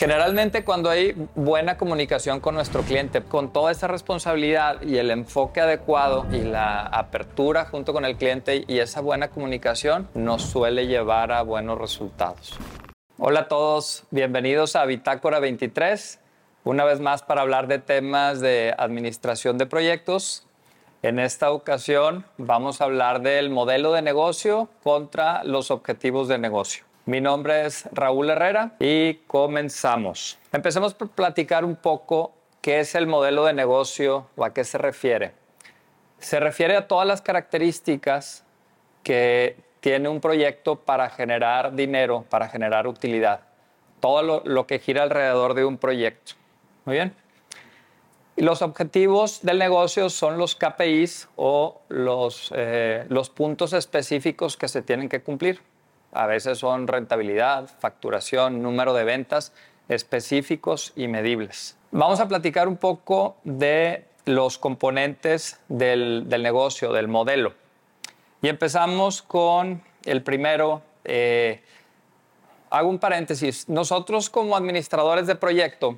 Generalmente cuando hay buena comunicación con nuestro cliente, con toda esa responsabilidad y el enfoque adecuado y la apertura junto con el cliente y esa buena comunicación nos suele llevar a buenos resultados. Hola a todos, bienvenidos a Bitácora 23, una vez más para hablar de temas de administración de proyectos. En esta ocasión vamos a hablar del modelo de negocio contra los objetivos de negocio. Mi nombre es Raúl Herrera y comenzamos. Empecemos por platicar un poco qué es el modelo de negocio o a qué se refiere. Se refiere a todas las características que tiene un proyecto para generar dinero, para generar utilidad. Todo lo, que gira alrededor de un proyecto. Muy bien. Y los objetivos del negocio son los KPIs o los, eh, los puntos específicos que se tienen que cumplir. A veces son rentabilidad, facturación, número de ventas específicos y medibles. Vamos a platicar un poco de los componentes del, negocio, del modelo. Y empezamos con el primero. Eh, hago un paréntesis. Nosotros como administradores de proyecto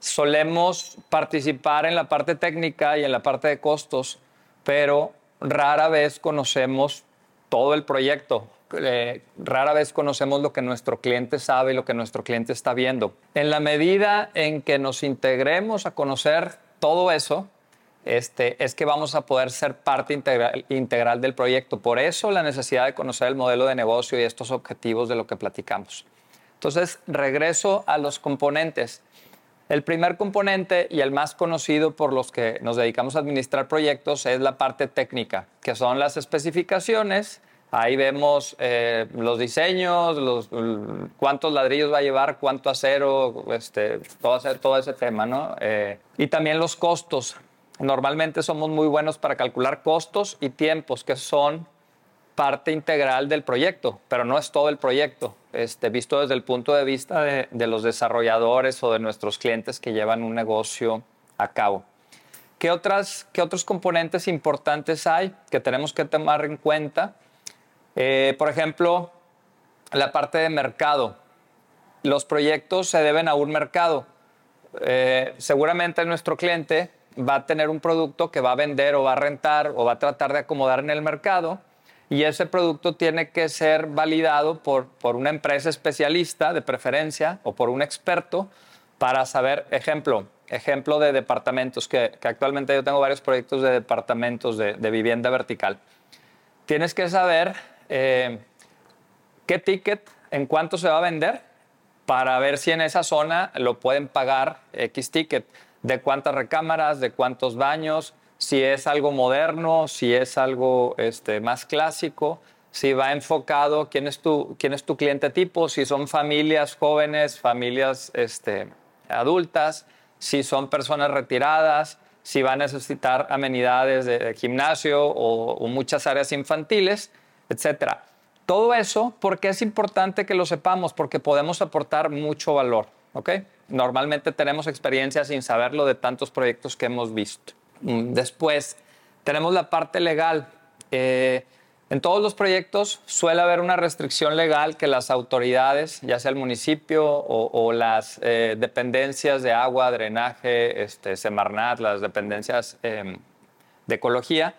solemos participar en la parte técnica y en la parte de costos, pero rara vez conocemos todo el proyecto eh, rara vez conocemos lo que nuestro cliente sabe y lo que nuestro cliente está viendo. En la medida en que nos integremos a conocer todo eso, este, es que vamos a poder ser parte integral, integral del proyecto. Por eso la necesidad de conocer el modelo de negocio y estos objetivos de lo que platicamos. Entonces, regreso a los componentes. El primer componente y el más conocido por los que nos dedicamos a administrar proyectos es la parte técnica, que son las especificaciones, Ahí vemos eh, los diseños, cuántos ladrillos va a llevar, cuánto acero, este, todo, todo ese tema, ¿no? Eh, y también los costos. Normalmente somos muy buenos para calcular costos y tiempos, que son parte integral del proyecto, pero no es todo el proyecto, este, visto desde el punto de vista de, de los desarrolladores o de nuestros clientes que llevan un negocio a cabo. ¿Qué, otras, ¿Qué otros componentes importantes hay que tenemos que tomar en cuenta? Eh, por ejemplo, la parte de mercado. Los proyectos se deben a un mercado. Eh, seguramente nuestro cliente va a tener un producto que va a vender o va a rentar o va a tratar de acomodar en el mercado y ese producto tiene que ser validado por, una empresa especialista de preferencia o por un experto para saber, ejemplo, ejemplo de departamentos, que, actualmente yo tengo varios proyectos de departamentos de vivienda vertical. Tienes que saber eh, qué ticket, en cuánto se va a vender, para ver si en esa zona lo pueden pagar X ticket, de cuántas recámaras, de cuántos baños, si es algo moderno, si es algo este, más clásico, si va enfocado, quién es tu, quién es tu cliente tipo, si son familias jóvenes, familias este, adultas, si son personas retiradas, si va a necesitar amenidades de, gimnasio o, muchas áreas infantiles etcétera. Todo eso, porque es importante que lo sepamos? Porque podemos aportar mucho valor, ¿ok? Normalmente tenemos experiencia sin saberlo de tantos proyectos que hemos visto. Mm, después, tenemos la parte legal. Eh, en todos los proyectos suele haber una restricción legal que las autoridades, ya sea el municipio o, las eh, dependencias de agua, drenaje, este, Semarnat, las dependencias em, de ecología,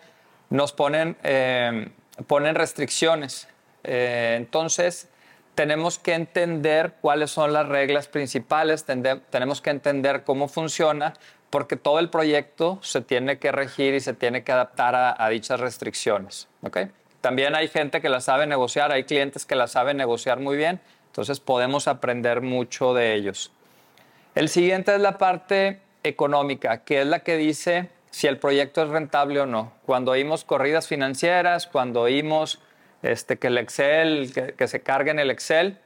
nos ponen em, ponen restricciones. Eh, entonces, tenemos que entender cuáles son las reglas principales, tenemos que entender cómo funciona, porque todo el proyecto se tiene que regir y se tiene que adaptar a, dichas restricciones. ¿okay? También hay gente que la sabe negociar, hay clientes que la saben negociar muy bien, entonces podemos aprender mucho de ellos. El siguiente es la parte económica, que es la que dice si el proyecto es rentable o no. Cuando oímos corridas financieras, cuando oímos este, que el Excel, que, se cargue en el Excel,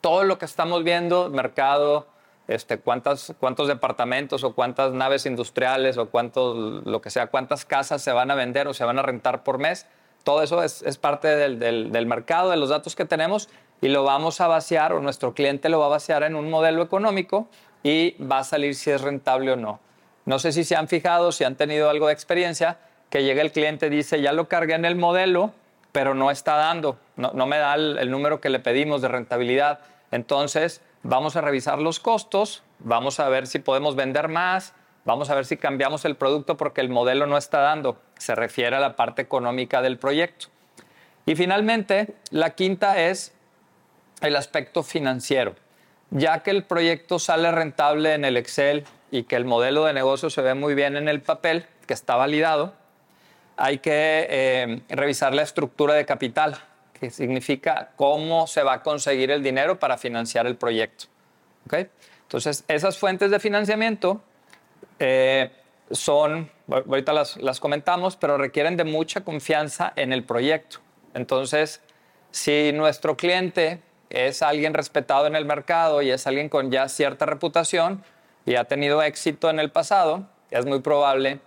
todo lo que estamos viendo, mercado, este, cuántas, cuántos departamentos o cuántas naves industriales o cuántos, lo que sea, cuántas casas se van a vender o se van a rentar por mes, todo eso es, parte del, del, mercado, de los datos que tenemos y lo vamos a vaciar o nuestro cliente lo va a vaciar en un modelo económico y va a salir si es rentable o no. No sé si se han fijado, si han tenido algo de experiencia, que llega el cliente y dice, ya lo cargué en el modelo, pero no está dando, no, me da el, número que le pedimos de rentabilidad. Entonces, vamos a revisar los costos, vamos a ver si podemos vender más, vamos a ver si cambiamos el producto porque el modelo no está dando. Se refiere a la parte económica del proyecto. Y finalmente, la quinta es el aspecto financiero. Ya que el proyecto sale rentable en el Excel y que el modelo de negocio se ve muy bien en el papel, que está validado, hay que eh, revisar la estructura de capital, que significa cómo se va a conseguir el dinero para financiar el proyecto. Entonces, esas fuentes de financiamiento eh, son, ahorita las, las comentamos, pero requieren de mucha confianza en el proyecto. Entonces, si nuestro cliente es alguien respetado en el mercado y es alguien con ya cierta reputación y ha tenido éxito en el pasado, es muy probable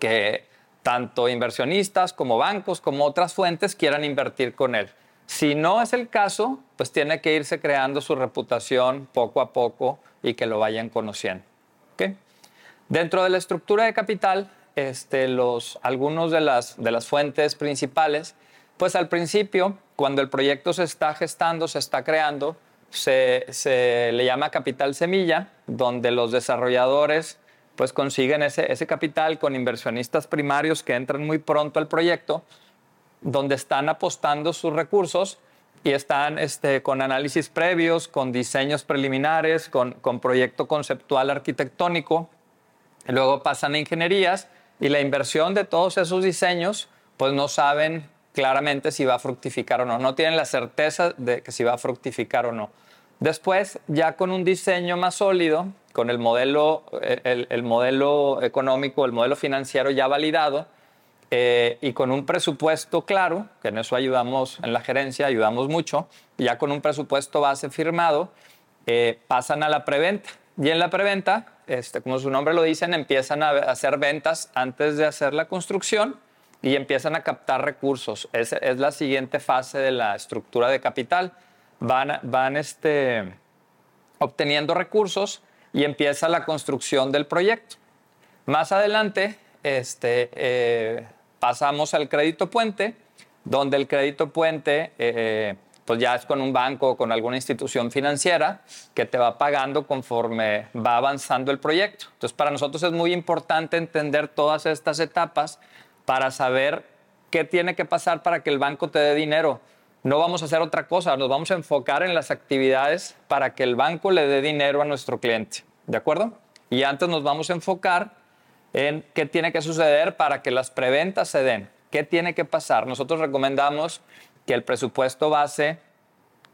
que tanto inversionistas como bancos como otras fuentes quieran invertir con él. Si no es el caso, pues tiene que irse creando su reputación poco a poco y que lo vayan conociendo. Dentro de la estructura de capital, este, los, algunos de las, de las fuentes principales, pues al principio, cuando el proyecto se está gestando, se está creando, se, se le llama capital semilla, donde los desarrolladores pues consiguen ese, ese capital con inversionistas primarios que entran muy pronto al proyecto, donde están apostando sus recursos y están este, con análisis previos, con diseños preliminares, con, con proyecto conceptual arquitectónico. Luego pasan a ingenierías y la inversión de todos esos diseños, pues no saben claramente si va a fructificar o no. No tienen la certeza de que si va a fructificar o no. Después, ya con un diseño más sólido, con el modelo, eh, el, modelo económico, el modelo financiero ya validado eh, y con un presupuesto claro, que en eso ayudamos en la gerencia, ayudamos mucho, ya con un presupuesto base firmado, eh, pasan a la preventa. Y en la preventa, este, como su nombre lo dicen, empiezan a hacer ventas antes de hacer la construcción y empiezan a captar recursos. Es, es la siguiente fase de la estructura de capital. Van, van este, obteniendo recursos y empieza la construcción del proyecto. Más adelante este, eh, pasamos al crédito puente, donde el crédito puente eh, pues ya es con un banco o con alguna institución financiera que te va pagando conforme va avanzando el proyecto. Entonces para nosotros es muy importante entender todas estas etapas para saber qué tiene que pasar para que el banco te dé dinero no vamos a hacer otra cosa, nos vamos a enfocar en las actividades para que el banco le dé dinero a nuestro cliente, ¿de acuerdo? Y antes nos vamos a enfocar en qué tiene que suceder para que las preventas se den, qué tiene que pasar. Nosotros recomendamos que el presupuesto base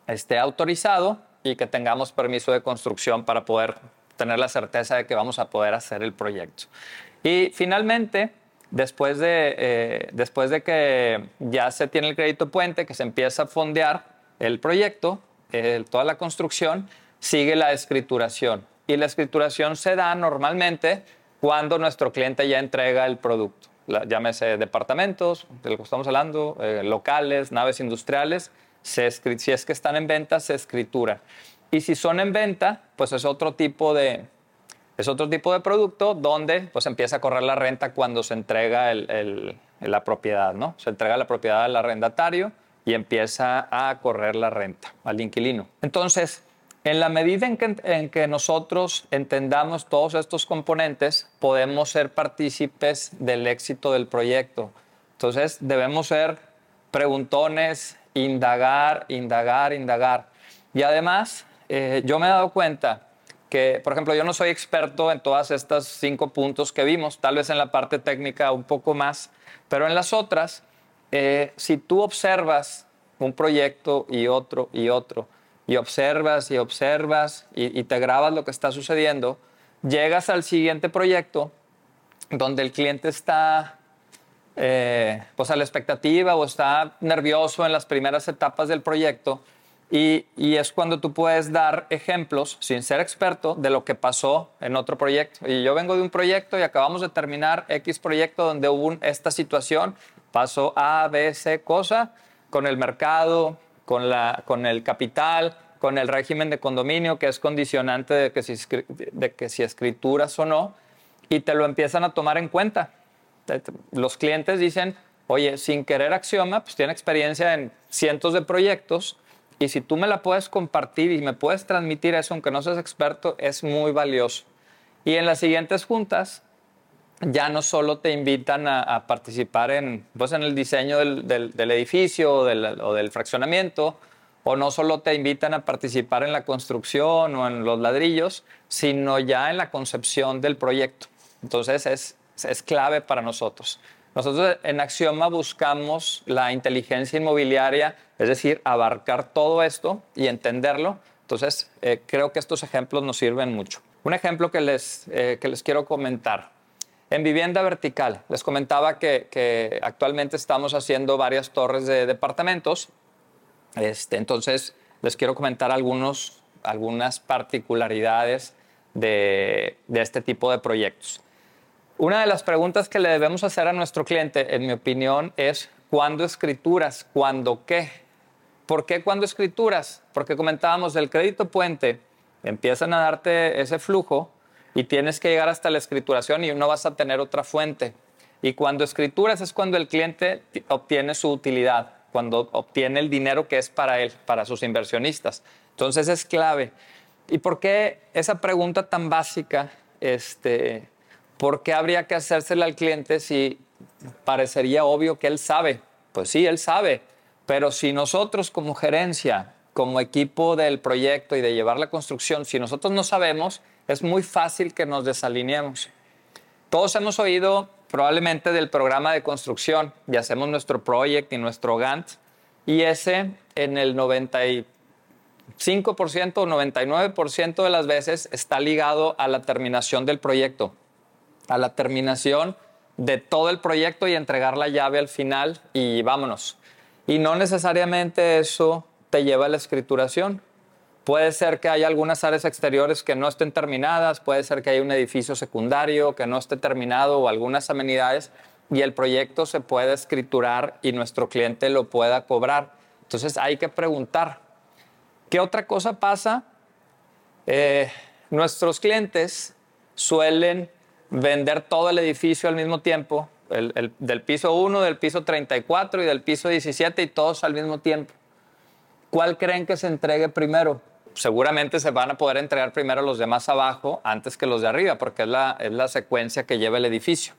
esté autorizado y que tengamos permiso de construcción para poder tener la certeza de que vamos a poder hacer el proyecto. Y finalmente, Después de, eh, después de que ya se tiene el crédito puente, que se empieza a fondear el proyecto, toda la construcción, sigue la escrituración. Y la escrituración se da normalmente cuando nuestro cliente ya entrega el producto. llámese departamentos, de lo que estamos hablando, eh, locales, naves industriales. si es que están en venta, se escritura. Y si son en venta, pues es otro tipo de, es otro tipo de producto donde pues empieza a correr la renta cuando se entrega la propiedad, ¿no? Se entrega la propiedad al arrendatario y empieza a correr la renta al inquilino. Entonces, en la medida en que, en que nosotros entendamos todos estos componentes, podemos ser partícipes del éxito del proyecto. Entonces, debemos ser preguntones, indagar, indagar, indagar. Y además, eh, yo me he dado cuenta que, por ejemplo, yo no soy experto en todas estas cinco puntos que vimos, tal vez en la parte técnica un poco más, pero en las otras, eh, si tú observas un proyecto y otro y otro, y observas y observas y, te grabas lo que está sucediendo, llegas al siguiente proyecto donde el cliente está eh, pues a la expectativa o está nervioso en las primeras etapas del proyecto y, es cuando tú puedes dar ejemplos, sin ser experto, de lo que pasó en otro proyecto. Y yo vengo de un proyecto y acabamos de terminar X proyecto donde hubo esta situación, pasó A, B, C cosa, con el mercado, con, la, con el capital, con el régimen de condominio, que es condicionante de que, si, de que si escrituras o no, y te lo empiezan a tomar en cuenta. Los clientes dicen, oye, sin querer Axioma, pues tiene experiencia en cientos de proyectos, Y si tú me la puedes compartir y me puedes transmitir eso, aunque no seas experto, es muy valioso. Y en las siguientes juntas, ya no solo te invitan a, participar en, pues en el diseño del, del, edificio o del, o del, fraccionamiento, o no solo te invitan a participar en la construcción o en los ladrillos, sino ya en la concepción del proyecto. Entonces es, es clave para nosotros. Nosotros en Axioma buscamos la inteligencia inmobiliaria, es decir, abarcar todo esto y entenderlo. Entonces, eh, creo que estos ejemplos nos sirven mucho. Un ejemplo que les, eh, que les quiero comentar. En vivienda vertical, les comentaba que, actualmente estamos haciendo varias torres de departamentos. Este, entonces, les quiero comentar algunos, algunas particularidades de, de este tipo de proyectos. Una de las preguntas que le debemos hacer a nuestro cliente, en mi opinión, es ¿cuándo escrituras? ¿Cuándo qué? ¿Por qué cuándo escrituras? Porque comentábamos del crédito puente, empiezan a darte ese flujo y tienes que llegar hasta la escrituración y no vas a tener otra fuente. Y cuando escrituras es cuando el cliente obtiene su utilidad, cuando obtiene el dinero que es para él, para sus inversionistas. Entonces es clave. ¿Y por qué esa pregunta tan básica? Este, ¿por qué habría que hacérsela al cliente si parecería obvio que él sabe? Pues sí, él sabe, pero si nosotros como gerencia, como equipo del proyecto y de llevar la construcción, si nosotros no sabemos, es muy fácil que nos desalineemos. Todos hemos oído probablemente del programa de construcción y hacemos nuestro project y nuestro Gantt y ese en el 95% o 99% de las veces está ligado a la terminación del proyecto a la terminación de todo el proyecto y entregar la llave al final y vámonos. Y no necesariamente eso te lleva a la escrituración. Puede ser que haya algunas áreas exteriores que no estén terminadas, puede ser que haya un edificio secundario que no esté terminado o algunas amenidades y el proyecto se pueda escriturar y nuestro cliente lo pueda cobrar. Entonces hay que preguntar, ¿qué otra cosa pasa? Eh, nuestros clientes suelen vender todo el edificio al mismo tiempo, del piso 1, del piso 34 y del piso 17 y todos al mismo tiempo. ¿Cuál creen que se entregue primero? Seguramente se van a poder entregar primero los de más abajo antes que los de arriba, porque es la, es la secuencia que lleva el edificio.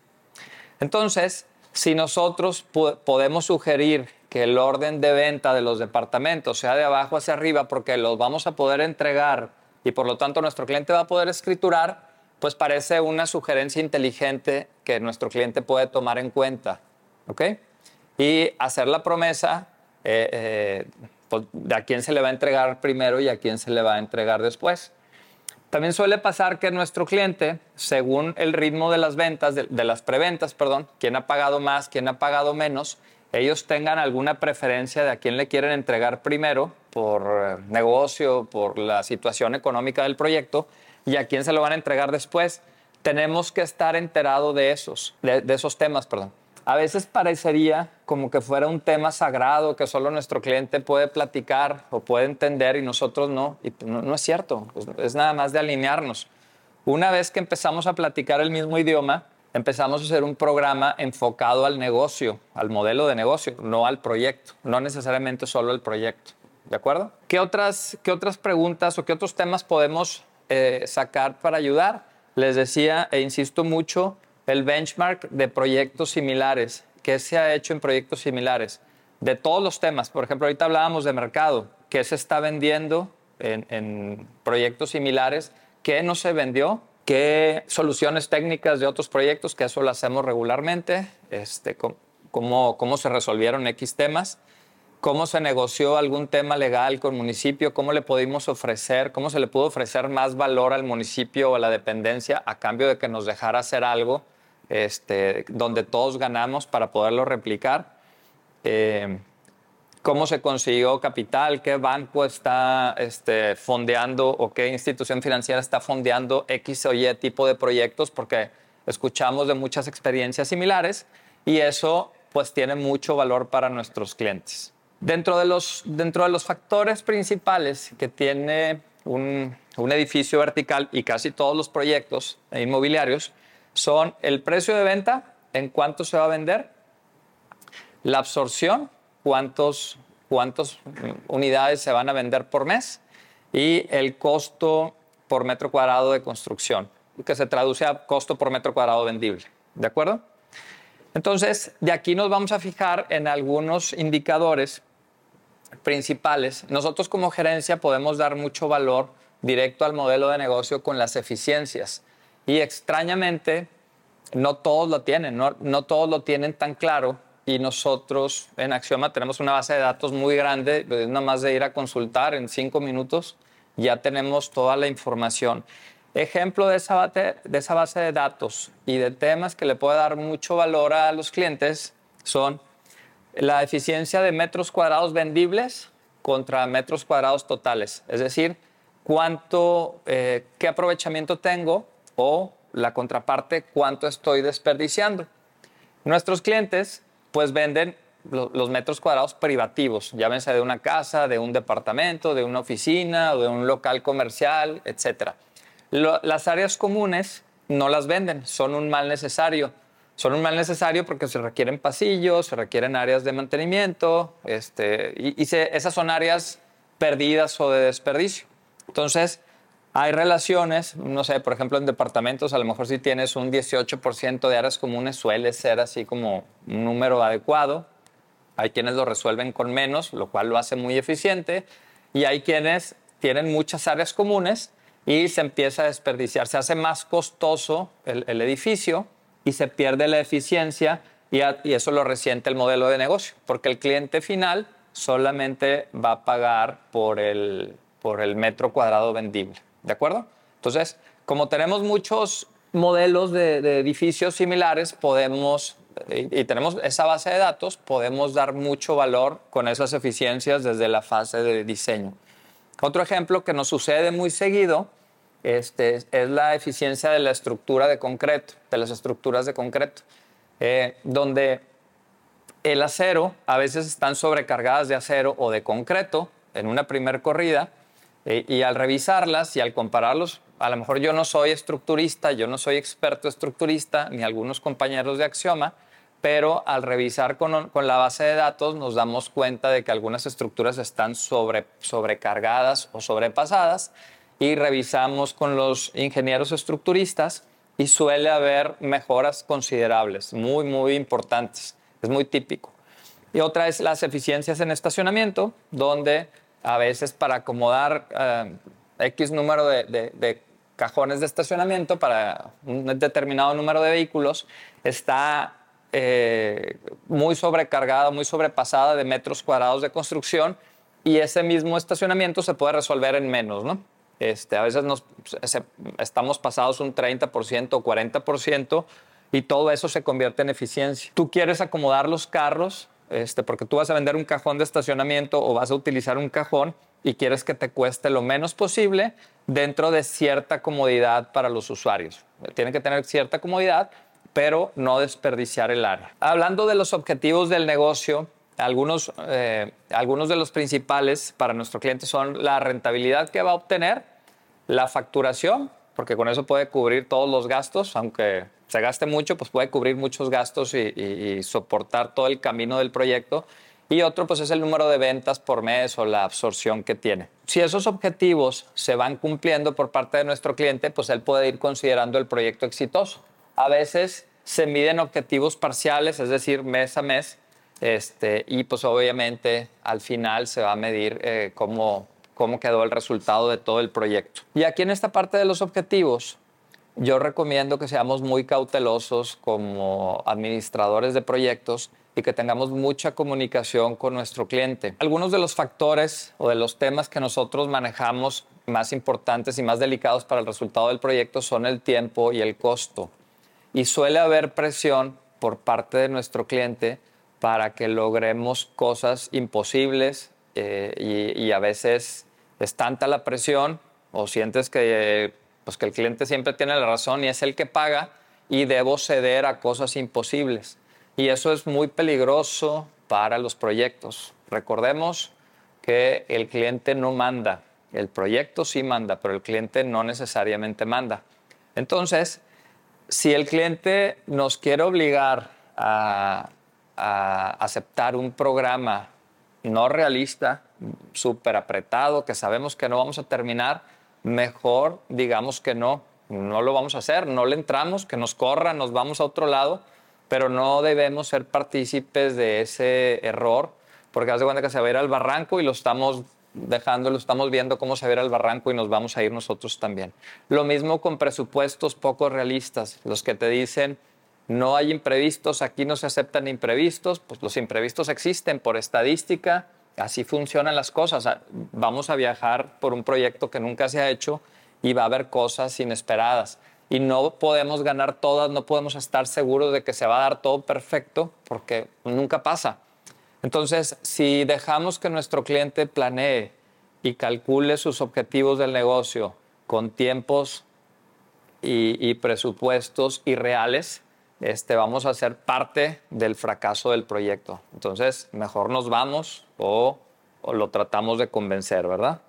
Entonces, si nosotros podemos sugerir que el orden de venta de los departamentos sea de abajo hacia arriba, porque los vamos a poder entregar y por lo tanto nuestro cliente va a poder escriturar, pues parece una sugerencia inteligente que nuestro cliente puede tomar en cuenta. ¿Ok? Y hacer la promesa eh, eh, pues, de a quién se le va a entregar primero y a quién se le va a entregar después. También suele pasar que nuestro cliente, según el ritmo de las ventas, de, las preventas, perdón, quién ha pagado más, quién ha pagado menos, ellos tengan alguna preferencia de a quién le quieren entregar primero por eh, negocio, por la situación económica del proyecto, y a quién se lo van a entregar después. Tenemos que estar enterados de esos, de, esos temas, perdón. A veces parecería como que fuera un tema sagrado que solo nuestro cliente puede platicar o puede entender y nosotros no. Y no, no es cierto, es nada más de alinearnos. Una vez que empezamos a platicar el mismo idioma, empezamos a hacer un programa enfocado al negocio, al modelo de negocio, no al proyecto, no necesariamente solo al proyecto. ¿De acuerdo? ¿Qué otras, qué otras preguntas o qué otros temas podemos eh, sacar para ayudar. Les decía e insisto mucho el benchmark de proyectos similares. ¿Qué se ha hecho en proyectos similares? De todos los temas. Por ejemplo, ahorita hablábamos de mercado. ¿Qué se está vendiendo en, proyectos similares? ¿Qué no se vendió? ¿Qué soluciones técnicas de otros proyectos? Que eso lo hacemos regularmente. Este, cómo, cómo se resolvieron X temas cómo se negoció algún tema legal con el municipio, cómo le pudimos ofrecer, cómo se le pudo ofrecer más valor al municipio o a la dependencia a cambio de que nos dejara hacer algo este, donde todos ganamos para poderlo replicar. Eh, cómo se consiguió capital, qué banco está este, fondeando o qué institución financiera está fondeando X o Y tipo de proyectos, porque escuchamos de muchas experiencias similares y eso pues tiene mucho valor para nuestros clientes. Dentro de los, dentro de los factores principales que tiene un, un edificio vertical y casi todos los proyectos inmobiliarios son el precio de venta, en cuánto se va a vender, la absorción, cuántos cuántas unidades se van a vender por mes y el costo por metro cuadrado de construcción, que se traduce a costo por metro cuadrado vendible. ¿De acuerdo? Entonces, de aquí nos vamos a fijar en algunos indicadores principales. Nosotros como gerencia podemos dar mucho valor directo al modelo de negocio con las eficiencias. Y extrañamente, no todos lo tienen, no, todos lo tienen tan claro. Y nosotros en Axioma tenemos una base de datos muy grande, nada más de ir a consultar en cinco minutos, ya tenemos toda la información. Ejemplo de esa, base, de esa base de datos y de temas que le puede dar mucho valor a los clientes son la eficiencia de metros cuadrados vendibles contra metros cuadrados totales. Es decir, cuánto, eh, qué aprovechamiento tengo o la contraparte, cuánto estoy desperdiciando. Nuestros clientes pues venden los metros cuadrados privativos, llámense de una casa, de un departamento, de una oficina o de un local comercial, etc. las áreas comunes no las venden, son un mal necesario. Son un mal necesario porque se requieren pasillos, se requieren áreas de mantenimiento, este, y, esas son áreas perdidas o de desperdicio. Entonces, hay relaciones, no sé, por ejemplo, en departamentos, a lo mejor si tienes un 18% de áreas comunes, suele ser así como un número adecuado. Hay quienes lo resuelven con menos, lo cual lo hace muy eficiente. Y hay quienes tienen muchas áreas comunes y se empieza a desperdiciar. Se hace más costoso el, edificio y se pierde la eficiencia y, y eso lo resiente el modelo de negocio, porque el cliente final solamente va a pagar por el, por el metro cuadrado vendible. ¿De acuerdo? Entonces, como tenemos muchos modelos de, edificios similares, podemos, y, tenemos esa base de datos, podemos dar mucho valor con esas eficiencias desde la fase de diseño. Otro ejemplo que nos sucede muy seguido este, es la eficiencia de la estructura de concreto, de las estructuras de concreto, eh, donde el acero a veces están sobrecargadas de acero o de concreto en una primer corrida eh, y al revisarlas y al compararlos, a lo mejor yo no soy estructurista, yo no soy experto estructurista, ni algunos compañeros de Axioma, pero al revisar con, la base de datos nos damos cuenta de que algunas estructuras están sobre, sobrecargadas o sobrepasadas y revisamos con los ingenieros estructuristas y suele haber mejoras considerables, muy, muy importantes. Es muy típico. Y otra es las eficiencias en estacionamiento, donde a veces para acomodar eh, X número de, cajones de estacionamiento para un determinado número de vehículos está eh, muy sobrecargada, muy sobrepasada de metros cuadrados de construcción y ese mismo estacionamiento se puede resolver en menos, ¿no? Este, a veces nos, estamos pasados un 30% o 40% y todo eso se convierte en eficiencia. Tú quieres acomodar los carros este, porque tú vas a vender un cajón de estacionamiento o vas a utilizar un cajón y quieres que te cueste lo menos posible dentro de cierta comodidad para los usuarios. Tiene que tener cierta comodidad, pero no desperdiciar el área. Hablando de los objetivos del negocio, algunos, eh, algunos de los principales para nuestro cliente son la rentabilidad que va a obtener, la facturación, porque con eso puede cubrir todos los gastos, aunque se gaste mucho, pues puede cubrir muchos gastos y, soportar todo el camino del proyecto. Y otro, pues es el número de ventas por mes o la absorción que tiene. Si esos objetivos se van cumpliendo por parte de nuestro cliente, pues él puede ir considerando el proyecto exitoso. A veces se miden objetivos parciales, es decir, mes a mes, este, y pues obviamente al final se va a medir eh, cómo, cómo quedó el resultado de todo el proyecto. Y aquí en esta parte de los objetivos, yo recomiendo que seamos muy cautelosos como administradores de proyectos y que tengamos mucha comunicación con nuestro cliente. Algunos de los factores o de los temas que nosotros manejamos más importantes y más delicados para el resultado del proyecto son el tiempo y el costo. Y suele haber presión por parte de nuestro cliente para que logremos cosas imposibles eh, y, y a veces es tanta la presión o sientes que pues que el cliente siempre tiene la razón y es el que paga y debo ceder a cosas imposibles. Y eso es muy peligroso para los proyectos. Recordemos que el cliente no manda, el proyecto sí manda, pero el cliente no necesariamente manda. Entonces, si el cliente nos quiere obligar a, aceptar un programa no realista, súper apretado, que sabemos que no vamos a terminar, mejor digamos que no, no lo vamos a hacer, no le entramos, que nos corra, nos vamos a otro lado, pero no debemos ser partícipes de ese error, porque hace cuenta que se va a ir al barranco y lo estamos dejando, lo estamos viendo cómo se va a ir al barranco y nos vamos a ir nosotros también. Lo mismo con presupuestos poco realistas, los que te dicen, no hay imprevistos, aquí no se aceptan imprevistos, pues los imprevistos existen por estadística, así funcionan las cosas. Vamos a viajar por un proyecto que nunca se ha hecho y va a haber cosas inesperadas. Y no podemos ganar todas, no podemos estar seguros de que se va a dar todo perfecto porque nunca pasa. Entonces, si dejamos que nuestro cliente planee y calcule sus objetivos del negocio con tiempos y, presupuestos irreales, este, vamos a ser parte del fracaso del proyecto. Entonces, mejor nos vamos o, lo tratamos de convencer, ¿verdad?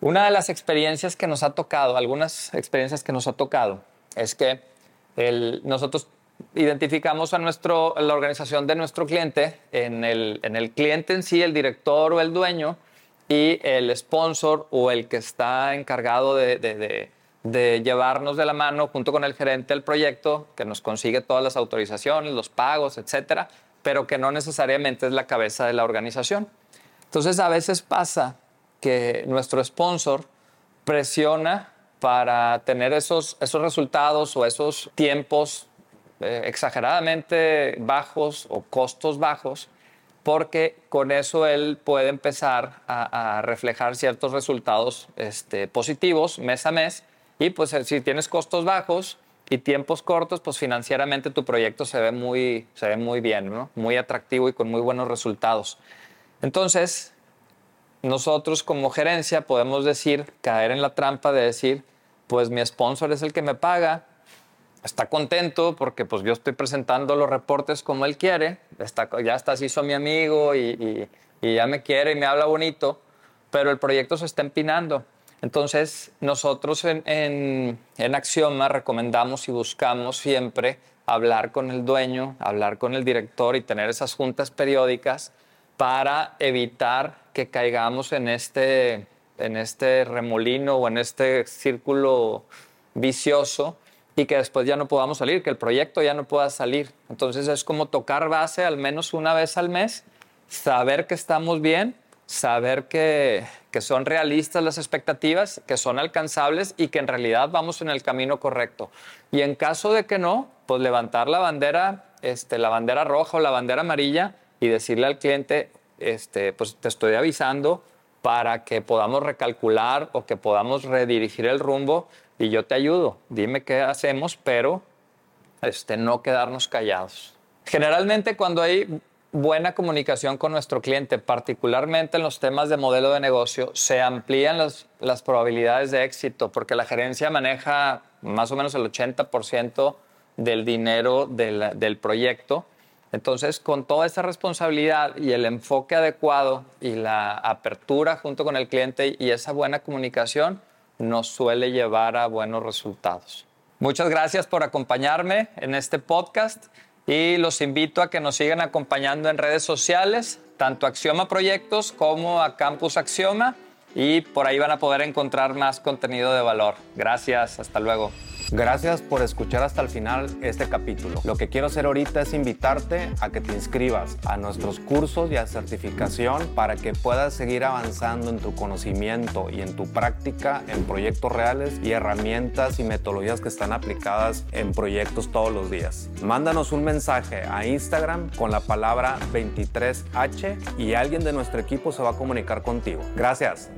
Una de las experiencias que nos ha tocado, algunas experiencias que nos ha tocado, es que nosotros identificamos a nuestro, la organización de nuestro cliente en el, en el cliente en sí, el director o el dueño, y el sponsor o el que está encargado de de llevarnos de la mano junto con el gerente del proyecto, que nos consigue todas las autorizaciones, los pagos, etcétera, pero que no necesariamente es la cabeza de la organización. Entonces, a veces pasa que nuestro sponsor presiona para tener esos, esos resultados o esos tiempos eh, exageradamente bajos o costos bajos, porque con eso él puede empezar a, reflejar ciertos resultados este, positivos mes a mes y pues eh, si tienes costos bajos y tiempos cortos, pues financieramente tu proyecto se ve muy, se ve muy bien, ¿no? muy atractivo y con muy buenos resultados. Entonces, nosotros como gerencia podemos decir, caer en la trampa de decir, pues mi sponsor es el que me paga, está contento porque pues yo estoy presentando los reportes como él quiere, está, ya está, se hizo mi amigo y, y ya me quiere y me habla bonito, pero el proyecto se está empinando. Entonces, nosotros en, en, Axioma recomendamos y buscamos siempre hablar con el dueño, hablar con el director y tener esas juntas periódicas para evitar que caigamos en este, en este remolino o en este círculo vicioso y que después ya no podamos salir, que el proyecto ya no pueda salir. Entonces es como tocar base al menos una vez al mes, saber que estamos bien saber que, son realistas las expectativas, que son alcanzables y que en realidad vamos en el camino correcto. Y en caso de que no, pues levantar la bandera, este, la bandera roja o la bandera amarilla y decirle al cliente, este, pues te estoy avisando para que podamos recalcular o que podamos redirigir el rumbo y yo te ayudo. Dime qué hacemos, pero este, no quedarnos callados. Generalmente cuando hay buena comunicación con nuestro cliente, particularmente en los temas de modelo de negocio, se amplían las probabilidades de éxito porque la gerencia maneja más o menos el 80% del dinero del, proyecto. Entonces, con toda esa responsabilidad y el enfoque adecuado y la apertura junto con el cliente y esa buena comunicación, nos suele llevar a buenos resultados. Muchas gracias por acompañarme en este podcast y los invito a que nos sigan acompañando en redes sociales, tanto Axioma Proyectos como a Campus Axioma y por ahí van a poder encontrar más contenido de valor. Gracias, hasta luego. Gracias por escuchar hasta el final este capítulo. Lo que quiero hacer ahorita es invitarte a que te inscribas a nuestros cursos y a certificación para que puedas seguir avanzando en tu conocimiento y en tu práctica en proyectos reales y herramientas y metodologías que están aplicadas en proyectos todos los días. Mándanos un mensaje a Instagram con la palabra 23H y alguien de nuestro equipo se va a comunicar contigo. Gracias.